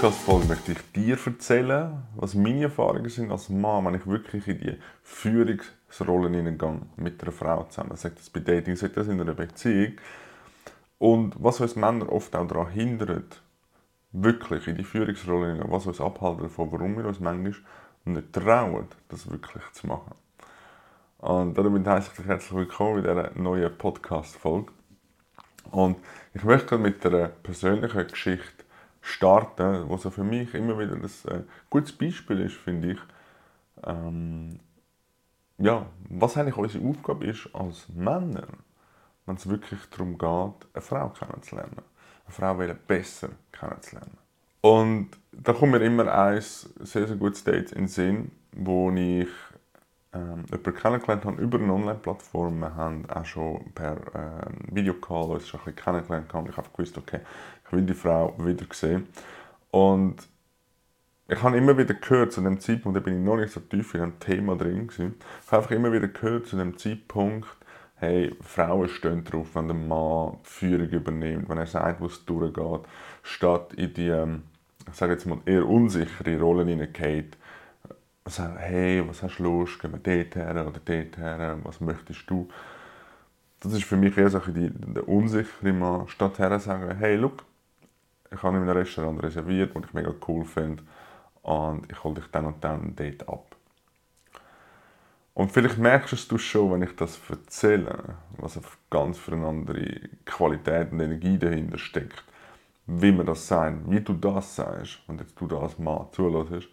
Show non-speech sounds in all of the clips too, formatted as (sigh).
Podcast-Folge möchte ich dir erzählen, was meine Erfahrungen sind als Mann, wenn ich wirklich in die Führungsrollen hineingehe mit einer Frau zusammen. Sagt das bei Dating, sagt das in einer Beziehung. Und was uns Männer oft auch daran hindert, wirklich in die Führungsrolle hinein, was uns abhalten davon, warum wir uns manchmal nicht trauen, das wirklich zu machen. Und damit heiße ich dich herzlich willkommen in dieser neuen Podcast-Folge. Und ich möchte mit einer persönlichen Geschichte starten, was für mich immer wieder ein äh, gutes Beispiel ist, finde ich. Ähm, ja, was eigentlich unsere Aufgabe ist als Männer, wenn es wirklich darum geht, eine Frau kennenzulernen. Eine Frau besser kennenzulernen. Und da kommt mir immer ein sehr, sehr gutes Date in den Sinn, wo ich ähm, jemanden kennengelernt habe über eine Online-Plattform. Wir haben auch schon per ähm, Videocall uns schon ein bisschen kennengelernt. Und ich habe gewusst, okay, ich will die Frau wieder sehen. Und ich habe immer wieder gehört, zu dem Zeitpunkt, da bin ich noch nicht so tief in dem Thema drin gewesen, ich habe einfach immer wieder gehört, zu dem Zeitpunkt, hey, Frauen stehen drauf, wenn der Mann die Führung übernimmt, wenn er sagt, wo es durchgeht, statt in die, ähm, ich sage jetzt mal, eher unsichere Rollen hineingeht, sagen, hey, was hast du Lust, gehen wir dort her oder dort her, was möchtest du? Das ist für mich eher so die, der unsichere Mann, statt her sagen, hey, look, ich habe in einem Restaurant reserviert, und ich mega cool finde und ich hole dich dann und dann dort ab. Und vielleicht merkst du es schon, wenn ich das erzähle, was auf ganz für eine andere Qualität und Energie dahinter steckt. Wie man das sagt, wie du das sagst und jetzt du das Mann zulässt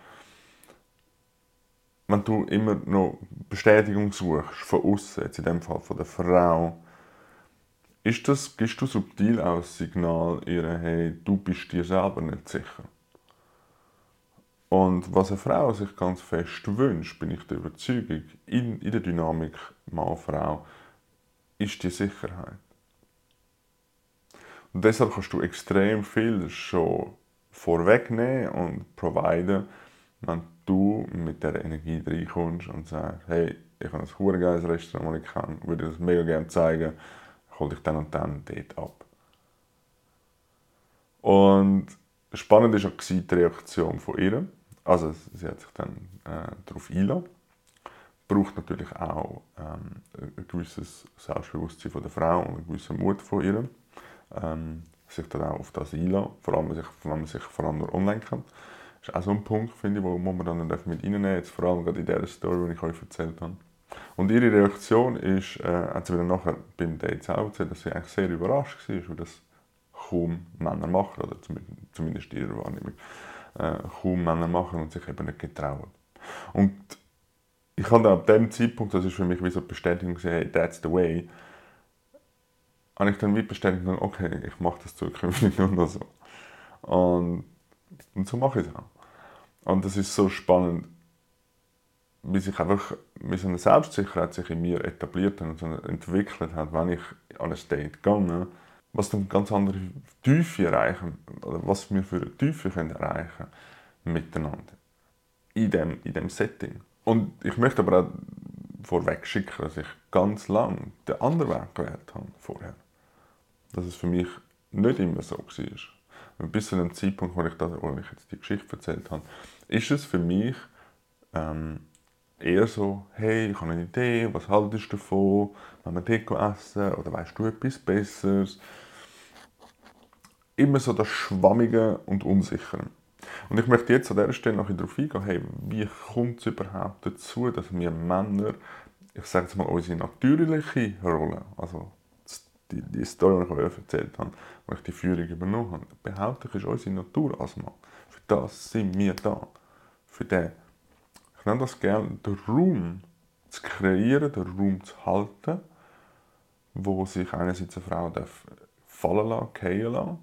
wenn du immer noch Bestätigung suchst von außen, jetzt in dem Fall von der Frau, ist das, gibst du subtil auch das Signal ihr, hey, du bist dir selber nicht sicher. Und was eine Frau sich ganz fest wünscht, bin ich der Überzeugung, in, in der Dynamik Mann-Frau, ist die Sicherheit. Und deshalb kannst du extrem viel schon vorwegnehmen und providen, wenn du mit dieser Energie reinkommst und sagst, hey, ich habe ein hure geiles Restaurant, das ich kann, würde dir das mega gerne zeigen, hol dich dann und dann dort ab. Und spannend war auch die Reaktion von ihr. Also sie hat sich dann äh, darauf eingeladen. Braucht natürlich auch ähm, ein gewisses Selbstbewusstsein von der Frau und einen gewissen Mut von ihr. Ähm, sich dann auch auf das einladen, vor allem wenn man sich vor allem nur online kennt. Das ist auch so ein Punkt, finde ich, wo man dann mit reinnehmen jetzt vor allem gerade in dieser Story, die ich euch erzählt habe. Und ihre Reaktion ist, äh, hat sie wieder nachher beim Date selber erzählt, dass sie eigentlich sehr überrascht war, weil das kaum Männer machen, oder zumindest ihrer Wahrnehmung, äh, kaum Männer machen und sich eben nicht getrauen. Und ich habe dann ab dem Zeitpunkt, das ist für mich wie so eine Bestätigung, hey, that's the way, habe ich dann wie bestätigt, okay, ich mache das zukünftig (laughs) nur noch so. Und und so mache ich es auch. Und das ist so spannend, wie sich einfach wie so eine Selbstsicherheit sich in mir etabliert hat und so entwickelt hat, wenn ich an ein Date gehe, was dann ganz andere Tiefe erreichen, oder was wir für eine Tiefe können erreichen miteinander. In dem, in dem Setting. Und ich möchte aber auch vorweg schicken, dass ich ganz lang den anderen Weg gewählt habe vorher. Dass es für mich nicht immer so war bis zu dem Zeitpunkt, wo ich, das, wo ich jetzt die Geschichte erzählt habe, ist es für mich ähm, eher so, hey, ich habe eine Idee, was haltest du davon, wenn wir Deko essen oder weißt du etwas Besseres? Immer so das Schwammige und Unsichere. Und ich möchte jetzt an dieser Stelle noch darauf eingehen, hey, wie kommt es überhaupt dazu, dass wir Männer, ich sage jetzt mal, unsere natürliche Rolle, also die, die Story, die ich euch erzählt habe, wo ich die Führung übernommen habe, behaupte ich, ist unsere Natur als Mann. Für das sind wir da. Für den, ich nenne das gerne, den Raum zu kreieren, den Raum zu halten, wo sich einerseits eine Frau darf fallen lassen, fallen lassen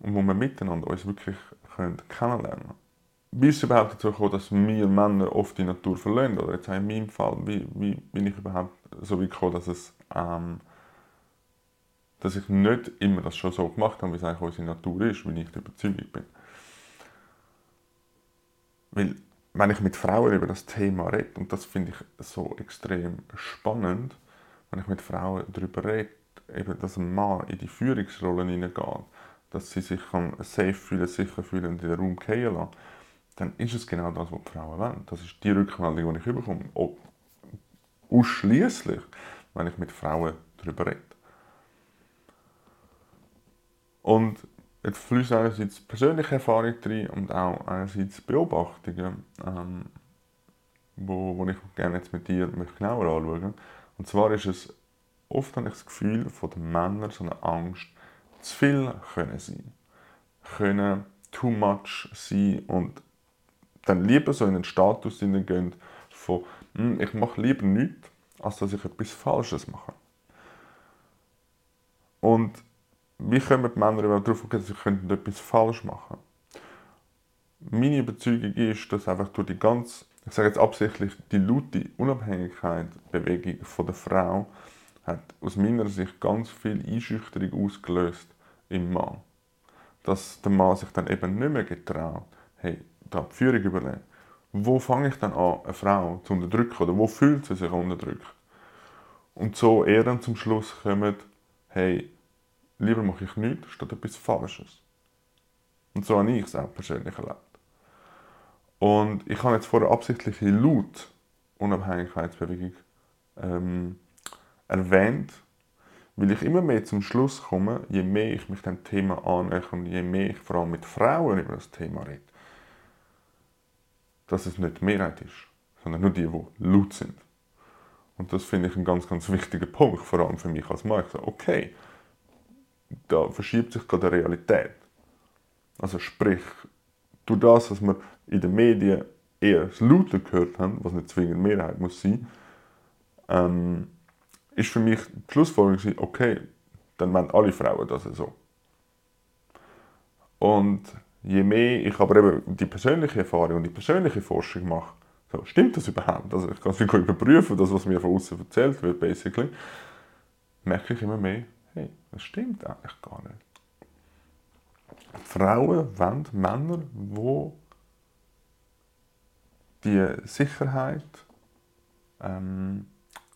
und wo wir miteinander uns wirklich können kennenlernen können. Wie ist überhaupt dazu gekommen, dass wir Männer oft die Natur verlieren? Oder jetzt in meinem Fall, wie, wie bin ich überhaupt so weit gekommen, dass es ähm, dass ich nicht immer das schon so gemacht habe, wie es eigentlich unsere Natur ist, wie ich der Überzeugung bin. Weil, wenn ich mit Frauen über das Thema rede, und das finde ich so extrem spannend, wenn ich mit Frauen darüber rede, eben, dass ein Mann in die Führungsrolle hineingeht, dass sie sich safe fühlen, sicher fühlen und in den Raum fallen lassen, dann ist es genau das, was die Frauen wollen. Das ist die Rückmeldung, die ich bekomme. Ausschließlich, wenn ich mit Frauen darüber rede. Und jetzt fließt einerseits persönliche Erfahrung drin und auch einerseits Beobachtungen, ähm, wo, wo ich gerne jetzt mit dir genauer anschauen Und zwar ist es oft habe ich das Gefühl von den Männern so eine Angst, zu viel können sein, können too much sein und dann lieber so in den Status gehen von hm, ich mache lieber nichts, als dass ich etwas Falsches mache. Und wie kommen die Männer überhaupt darauf, okay, sie könnten etwas falsch machen? Meine Überzeugung ist, dass einfach durch die ganz, ich sage jetzt absichtlich, die laute Unabhängigkeit, Bewegung von der Frau, hat aus meiner Sicht ganz viel Einschüchterung ausgelöst im Mann. Dass der Mann sich dann eben nicht mehr getraut, hey, da die Führung übernehmen. Wo fange ich dann an, eine Frau zu unterdrücken oder wo fühlt sie sich unterdrückt? Und so eher dann zum Schluss kommt, hey, lieber mache ich nichts statt etwas Falsches. Und so habe ich es auch persönlich erlebt. Und ich habe jetzt vorher absichtlich laut Unabhängigkeitsbewegung ähm, erwähnt, weil ich immer mehr zum Schluss komme, je mehr ich mich dem Thema annähe und je mehr ich vor allem mit Frauen über das Thema rede, dass es nicht die Mehrheit ist, sondern nur die, die laut sind. Und das finde ich ein ganz, ganz wichtiger Punkt, vor allem für mich als Mann. Ich sage, okay, da verschiebt sich gerade die Realität. Also sprich, durch das, was wir in den Medien eher das Laute gehört haben, was nicht zwingend Mehrheit muss sein, ähm, ist für mich die Schlussfolgerung, okay, dann wollen alle Frauen das so. Und je mehr ich aber eben die persönliche Erfahrung und die persönliche Forschung mache, so, stimmt das überhaupt? Also ich kann es überprüfen, das, was mir von außen erzählt wird, basically, merke ich immer mehr, hey, das stimmt eigentlich gar nicht. Frauen wollen Männer, die die Sicherheit ähm,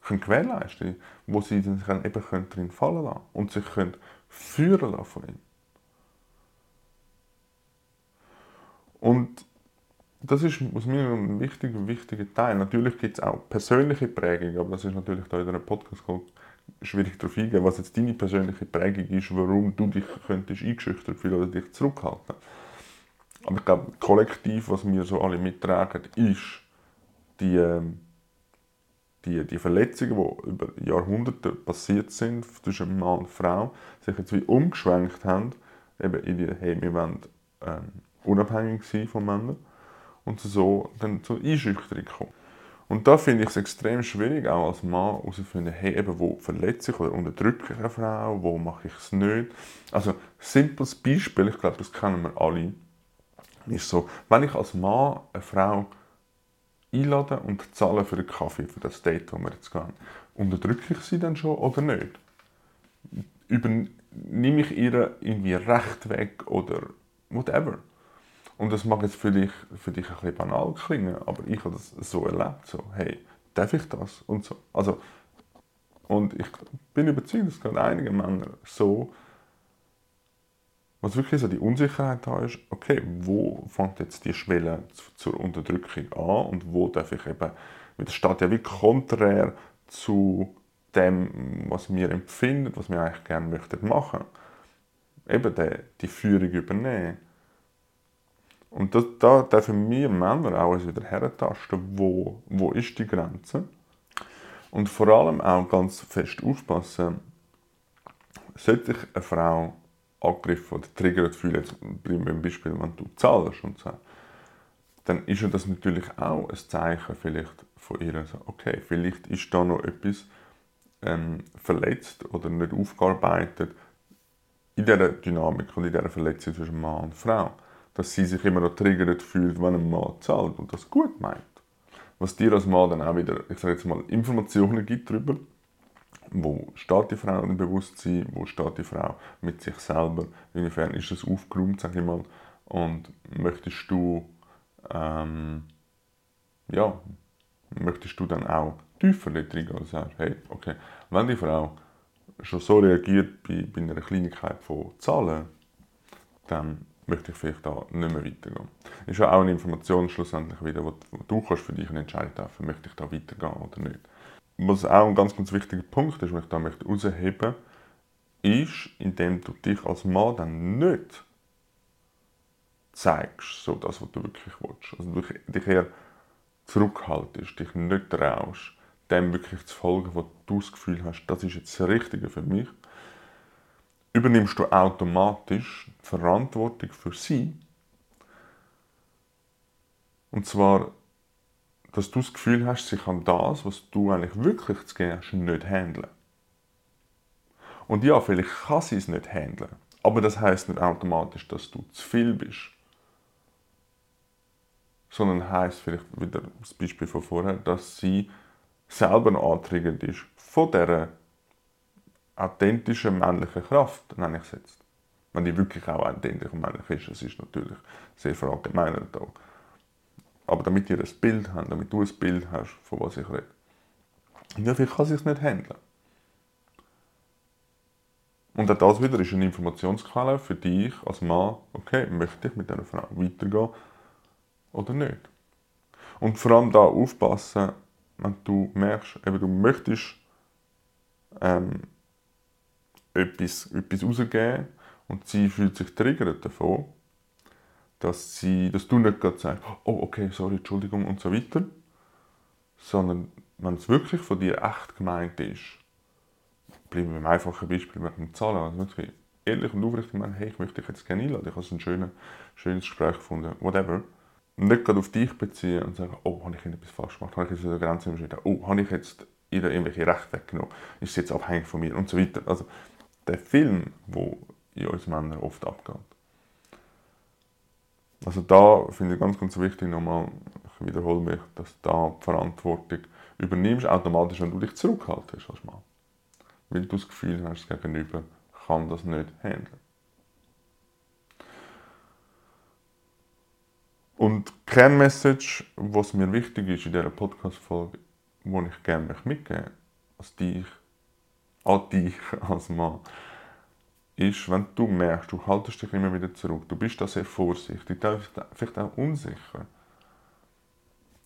können gewährleisten können, wo sie sich eben drin fallen lassen und sich können führen lassen von ihm. Und das ist aus mir ein wichtiger, wichtiger Teil. Natürlich gibt es auch persönliche Prägung, aber das ist natürlich da in einer podcast schwierig darauf eingehen, was jetzt deine persönliche Prägung ist, warum du dich könntest eingeschüchtert fühlen oder dich zurückhalten. Aber ich glaube, kollektiv, was wir so alle mittragen, ist die, ähm, die, die Verletzungen, die über Jahrhunderte passiert sind zwischen Mann und Frau, sich jetzt wie umgeschwenkt haben, eben in die, hey, wir wollen ähm, unabhängig sein von Männern und so dann zur Einschüchterung kommen. Und da finde ich es extrem schwierig, auch als Mann herauszufinden, hey, eben, wo verletze ich oder unterdrücke ich eine Frau, wo mache ich es nicht. Also, simples Beispiel, ich glaube, das kennen wir alle, ist so, wenn ich als Mann eine Frau einlade und zahle für den Kaffee, für das Date, wo wir jetzt gehen, unterdrücke ich sie dann schon oder nicht? Übernehme ich ihr irgendwie Recht weg oder whatever? Und das mag jetzt vielleicht für dich ein bisschen banal klingen, aber ich habe das so erlebt, so, hey, darf ich das? Und so. Also, und ich bin überzeugt, dass gerade einige Männer so, was wirklich so die Unsicherheit da ist, okay, wo fängt jetzt die Schwelle zur Unterdrückung an und wo darf ich eben, weil das steht ja wie konträr zu dem, was wir empfinden, was wir eigentlich gerne möchten machen. Eben die, die Führung übernehmen. Und das, da dürfen wir Männer auch wieder herentasten, wo, wo ist die Grenze. Und vor allem auch ganz fest aufpassen, sollte sich eine Frau angegriffen oder triggert fühlen, jetzt beim Beispiel, wenn du zahlst und so, dann ist ja das natürlich auch ein Zeichen vielleicht von ihr, so, okay, vielleicht ist da noch etwas ähm, verletzt oder nicht aufgearbeitet in dieser Dynamik und in dieser Verletzung zwischen Mann und Frau dass sie sich immer noch triggert fühlt, wenn ein Mann zahlt und das gut meint. Was dir als Mann dann auch wieder, ich sage jetzt mal, Informationen gibt darüber, wo steht die Frau im Bewusstsein, wo steht die Frau mit sich selber, inwiefern ist es aufgeräumt, sage ich mal, und möchtest du, ähm, ja, möchtest du dann auch tiefer drin und sagst, hey, okay, wenn die Frau schon so reagiert bei, bei einer Kleinigkeit von Zahlen, dann möchte ich vielleicht da nicht mehr weitergehen. Ist ja auch eine Information schlussendlich wieder, wo du kannst für dich eine Entscheidung treffen, möchte ich da weitergehen oder nicht. Was auch ein ganz, ganz wichtiger Punkt ist, den ich da möchte herausheben ist, indem du dich als Mann dann nicht zeigst, so das, was du wirklich willst. Also du dich eher zurückhaltest, dich nicht traust, dem wirklich zu folgen, was du das Gefühl hast, das ist jetzt das Richtige für mich, übernimmst du automatisch die Verantwortung für sie. Und zwar, dass du das Gefühl hast, sie kann das, was du eigentlich wirklich zu geben hast, nicht handeln. Und ja, vielleicht kann sie es nicht handeln, aber das heißt nicht automatisch, dass du zu viel bist sondern heißt vielleicht wieder das Beispiel von vorher, dass sie selber antriggert ist von dieser authentischen männlichen Kraft, nenne ich es jetzt. Wenn die wirklich auch authentisch und männlich ist, es ist natürlich sehr verallgemeinert auch. Aber damit ihr ein Bild habt, damit du ein Bild hast, von was ich rede. Ja, vielleicht kann sie es nicht handeln. Und auch das wieder ist eine Informationsquelle für dich als Mann, okay, möchte ich mit dieser Frau weitergehen oder nicht. Und vor allem da aufpassen, wenn du merkst, eben, du möchtest ähm, etwas, etwas rausgeben und sie fühlt sich triggert davon, dass, sie, dass du nicht gerade sagst, oh okay, sorry, Entschuldigung und so weiter, sondern wenn es wirklich von dir echt gemeint ist, bleiben wir beim einfachen Beispiel mit dem Zahlen, also wirklich ehrlich und aufrichtig meinen, hey, ich möchte dich jetzt gerne einladen, ich habe ein schönes, schönes Gespräch gefunden, whatever, nicht gerade auf dich beziehen und sagen, oh, habe ich etwas falsch gemacht, habe ich jetzt eine Grenze überschritten, oh, habe ich jetzt irgendwelche Rechte weggenommen, ist sie jetzt abhängig von mir und so weiter. Also der Film, wo in uns Männern oft abgeht. Also da finde ich ganz, ganz wichtig nochmal, ich wiederhole mich, dass da die Verantwortung übernimmst, automatisch, wenn du dich zurückhaltest als Mann. Weil du das Gefühl hast, das Gegenüber kann das nicht handeln. Und Kernmessage, was mir wichtig ist in dieser Podcast-Folge, die ich gerne mitgeben möchte, dich, an dich als Mann, ist, wenn du merkst, du haltest dich immer wieder zurück, du bist da sehr vorsichtig, vielleicht auch unsicher,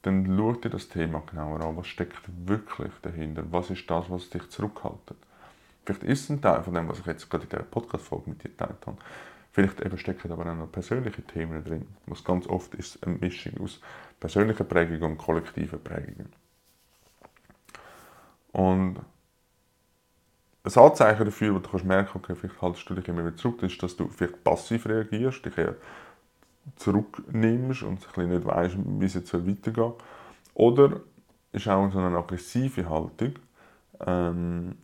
dann schau dir das Thema genauer an. Was steckt wirklich dahinter? Was ist das, was dich zurückhaltet? Vielleicht ist es ein Teil von dem, was ich jetzt gerade in dieser Podcast-Folge mit dir geteilt habe. Vielleicht eben stecken aber auch noch persönliche Themen drin, was ganz oft ist eine Mischung aus persönlicher Prägung und kollektiver Prägung. Und ein Anzeichen dafür, wo du kannst merken okay, vielleicht haltest du dich immer wieder zurück, ist, dass du vielleicht passiv reagierst, dich eher zurücknimmst und ein nicht weißt, wie es jetzt weitergehen soll. Oder ist auch so eine aggressive Haltung, ähm,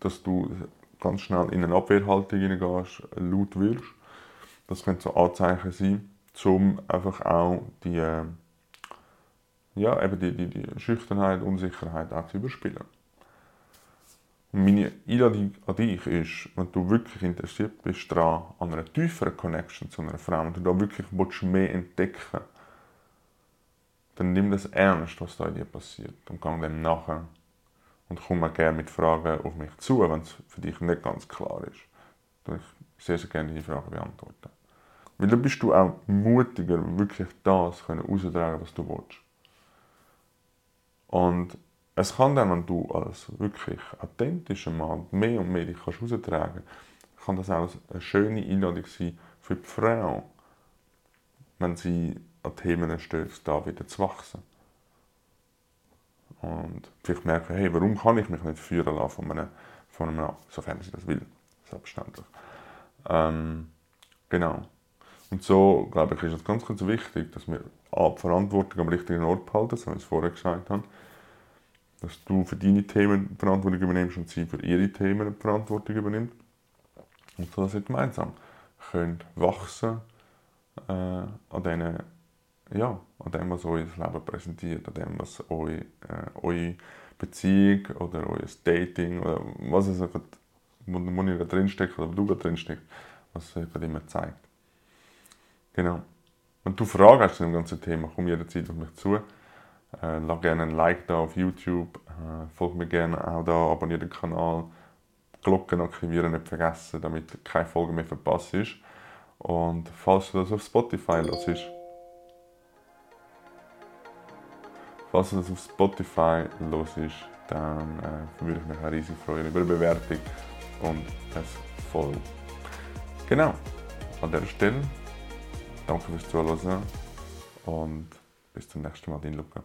dass du ganz schnell in eine Abwehrhaltung hineingehst, laut wirst. Das könnte so Anzeichen sein, um einfach auch die, äh, ja, eben die, die, die Schüchternheit, Unsicherheit auch zu überspielen. Meine Einladung an dich ist, wenn du wirklich interessiert bist daran, an einer tieferen Connection zu einer Frau, und du da wirklich willst, mehr entdecken dann nimm das ernst, was da in dir passiert und geh dem nachher und komm auch gerne mit Fragen auf mich zu, wenn es für dich nicht ganz klar ist. Dann ich sehr, sehr gerne die Fragen beantworten. Weil dann bist du auch mutiger, wirklich das herauszutragen, was du willst. Und es kann dann, wenn du als wirklich authentischer Mann mehr und mehr dich heraustragen kannst, kann das auch eine schöne Einladung sein für die Frau, wenn sie an Themen stößt, da wieder zu wachsen. Und vielleicht merken, hey, warum kann ich mich nicht führen lassen von einem, von einem Mann, sofern sie das will, selbstverständlich. Ähm, genau. Und so, glaube ich, ist es ganz, ganz wichtig, dass wir A, die Verantwortung am richtigen Ort behalten, so wie ich es vorher gesagt habe, dass du für deine Themen Verantwortung übernimmst und sie für ihre Themen Verantwortung übernimmt. Und so, dass ihr gemeinsam könnt wachsen äh, an diesen ja, an dem, was euer Leben präsentiert, an dem, was eure, äh, eure Beziehung oder euer Dating oder was es gerade, wo, wo ihr drinsteckt oder wo du gerade drinsteckt, was es gerade immer zeigt. Genau. Wenn du Fragen hast zu dem ganzen Thema, komm jederzeit auf mich zu. Äh, lass gerne ein Like da auf YouTube, äh, folg mir gerne auch da, abonniere den Kanal, Glocken aktivieren nicht vergessen, damit keine Folge mehr verpasst ist. Und falls du das auf Spotify hörst, falls du das auf Spotify hörst, dann äh, würde ich mich riesig freuen über eine Bewertung und ein Follow. Genau, an dieser Stelle danke fürs Zuhören und bis zum nächsten Mal, dein Luca.